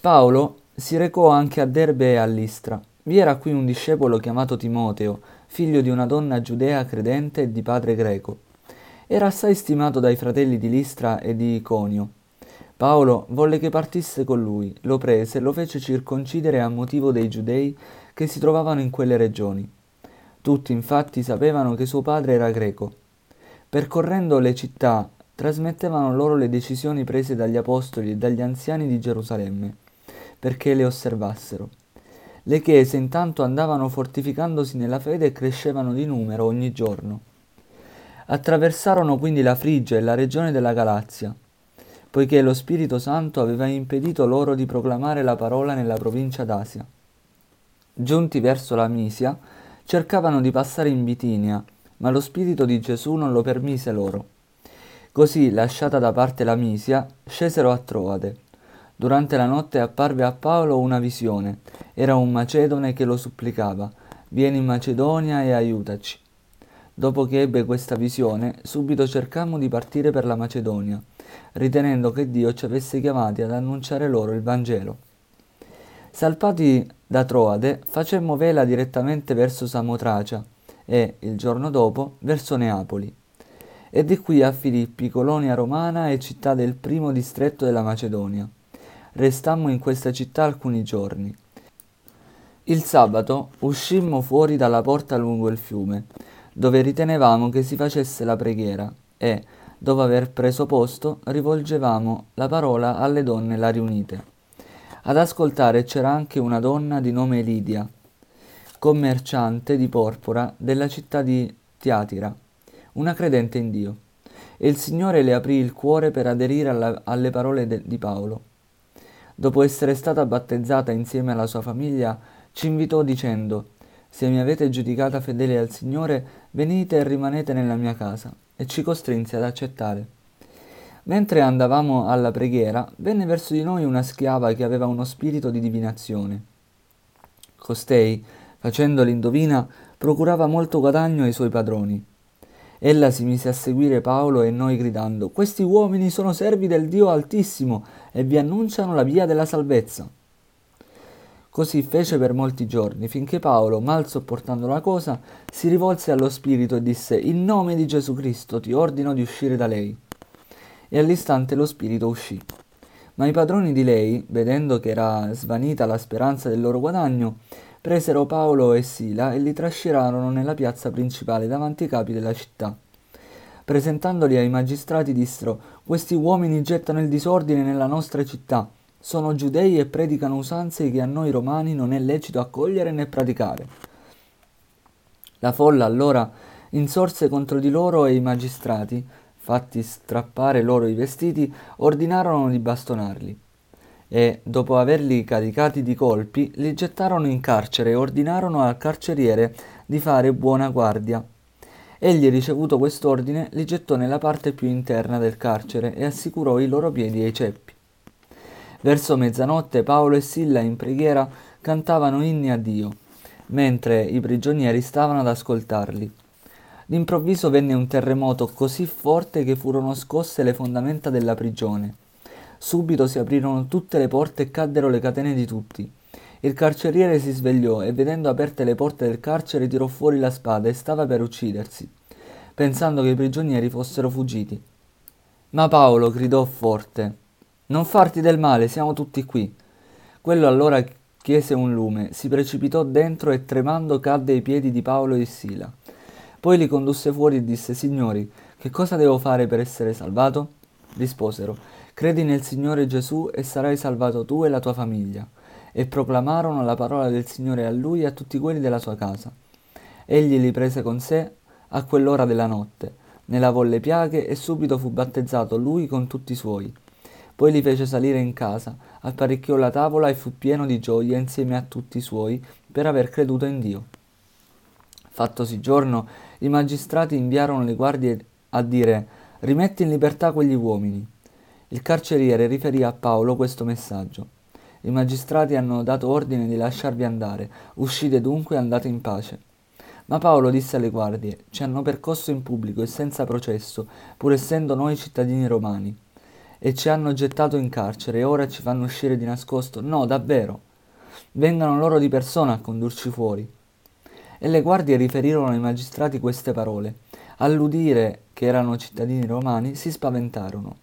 Paolo si recò anche a Derbe e a Listra. Vi era qui un discepolo chiamato Timoteo, figlio di una donna giudea credente e di padre greco. Era assai stimato dai fratelli di Listra e di Iconio. Paolo volle che partisse con lui, lo prese e lo fece circoncidere a motivo dei giudei che si trovavano in quelle regioni. Tutti infatti sapevano che suo padre era greco. Percorrendo le città, trasmettevano loro le decisioni prese dagli apostoli e dagli anziani di Gerusalemme, perché le osservassero. Le chiese intanto andavano fortificandosi nella fede e crescevano di numero ogni giorno. Attraversarono quindi la Frigia e la regione della Galazia, poiché lo Spirito Santo aveva impedito loro di proclamare la parola nella provincia d'Asia. Giunti verso la Misia, cercavano di passare in Bitinia, ma lo Spirito di Gesù non lo permise loro. Così, lasciata da parte la Misia, scesero a Troade. Durante la notte apparve a Paolo una visione. Era un macedone che lo supplicava, vieni in Macedonia e aiutaci. Dopo che ebbe questa visione, subito cercammo di partire per la Macedonia, ritenendo che Dio ci avesse chiamati ad annunciare loro il Vangelo. Salpati da Troade, facemmo vela direttamente verso Samotracia e, il giorno dopo, verso Neapoli. E di qui a Filippi, colonia romana e città del primo distretto della Macedonia restammo in questa città alcuni giorni. Il sabato uscimmo fuori dalla porta lungo il fiume, dove ritenevamo che si facesse la preghiera, e, dopo aver preso posto, rivolgevamo la parola alle donne là riunite. Ad ascoltare c'era anche una donna di nome Lidia, commerciante di porpora della città di Tiatira, una credente in Dio, e il Signore le aprì il cuore per aderire alla, alle parole de, di Paolo. Dopo essere stata battezzata insieme alla sua famiglia, ci invitò dicendo, Se mi avete giudicata fedele al Signore, venite e rimanete nella mia casa, e ci costrinse ad accettare. Mentre andavamo alla preghiera, venne verso di noi una schiava che aveva uno spirito di divinazione. Costei, facendo l'indovina, procurava molto guadagno ai suoi padroni. Ella si mise a seguire Paolo e noi gridando, Questi uomini sono servi del Dio Altissimo e vi annunciano la via della salvezza. Così fece per molti giorni, finché Paolo, mal sopportando la cosa, si rivolse allo Spirito e disse, In nome di Gesù Cristo ti ordino di uscire da lei. E all'istante lo Spirito uscì. Ma i padroni di lei, vedendo che era svanita la speranza del loro guadagno, presero Paolo e Sila e li trascinarono nella piazza principale davanti ai capi della città. Presentandoli ai magistrati dissero, questi uomini gettano il disordine nella nostra città, sono giudei e predicano usanze che a noi romani non è lecito accogliere né praticare. La folla allora insorse contro di loro e i magistrati, fatti strappare loro i vestiti, ordinarono di bastonarli e, dopo averli caricati di colpi, li gettarono in carcere e ordinarono al carceriere di fare buona guardia. Egli, ricevuto quest'ordine, li gettò nella parte più interna del carcere e assicurò i loro piedi ai ceppi. Verso mezzanotte Paolo e Silla in preghiera cantavano inni a Dio, mentre i prigionieri stavano ad ascoltarli. D'improvviso venne un terremoto così forte che furono scosse le fondamenta della prigione Subito si aprirono tutte le porte e caddero le catene di tutti. Il carceriere si svegliò e vedendo aperte le porte del carcere tirò fuori la spada e stava per uccidersi, pensando che i prigionieri fossero fuggiti. Ma Paolo gridò forte Non farti del male, siamo tutti qui. Quello allora chiese un lume, si precipitò dentro e tremando cadde ai piedi di Paolo e Sila. Poi li condusse fuori e disse Signori, che cosa devo fare per essere salvato? Risposero Credi nel Signore Gesù e sarai salvato tu e la tua famiglia. E proclamarono la parola del Signore a lui e a tutti quelli della sua casa. Egli li prese con sé a quell'ora della notte, ne lavò le piaghe e subito fu battezzato lui con tutti i suoi. Poi li fece salire in casa, apparecchiò la tavola e fu pieno di gioia insieme a tutti i suoi per aver creduto in Dio. Fattosi giorno, i magistrati inviarono le guardie a dire rimetti in libertà quegli uomini. Il carceriere riferì a Paolo questo messaggio. I magistrati hanno dato ordine di lasciarvi andare, uscite dunque e andate in pace. Ma Paolo disse alle guardie, ci hanno percosso in pubblico e senza processo, pur essendo noi cittadini romani. e ci hanno gettato in carcere e ora ci fanno uscire di nascosto. No, davvero. Vengano loro di persona a condurci fuori. E le guardie riferirono ai magistrati queste parole. All'udire che erano cittadini romani, si spaventarono.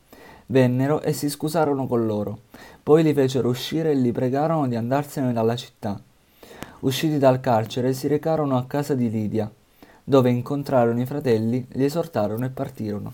Vennero e si scusarono con loro. Poi li fecero uscire e li pregarono di andarsene dalla città. Usciti dal carcere, si recarono a casa di Lidia, dove incontrarono i fratelli, li esortarono e partirono.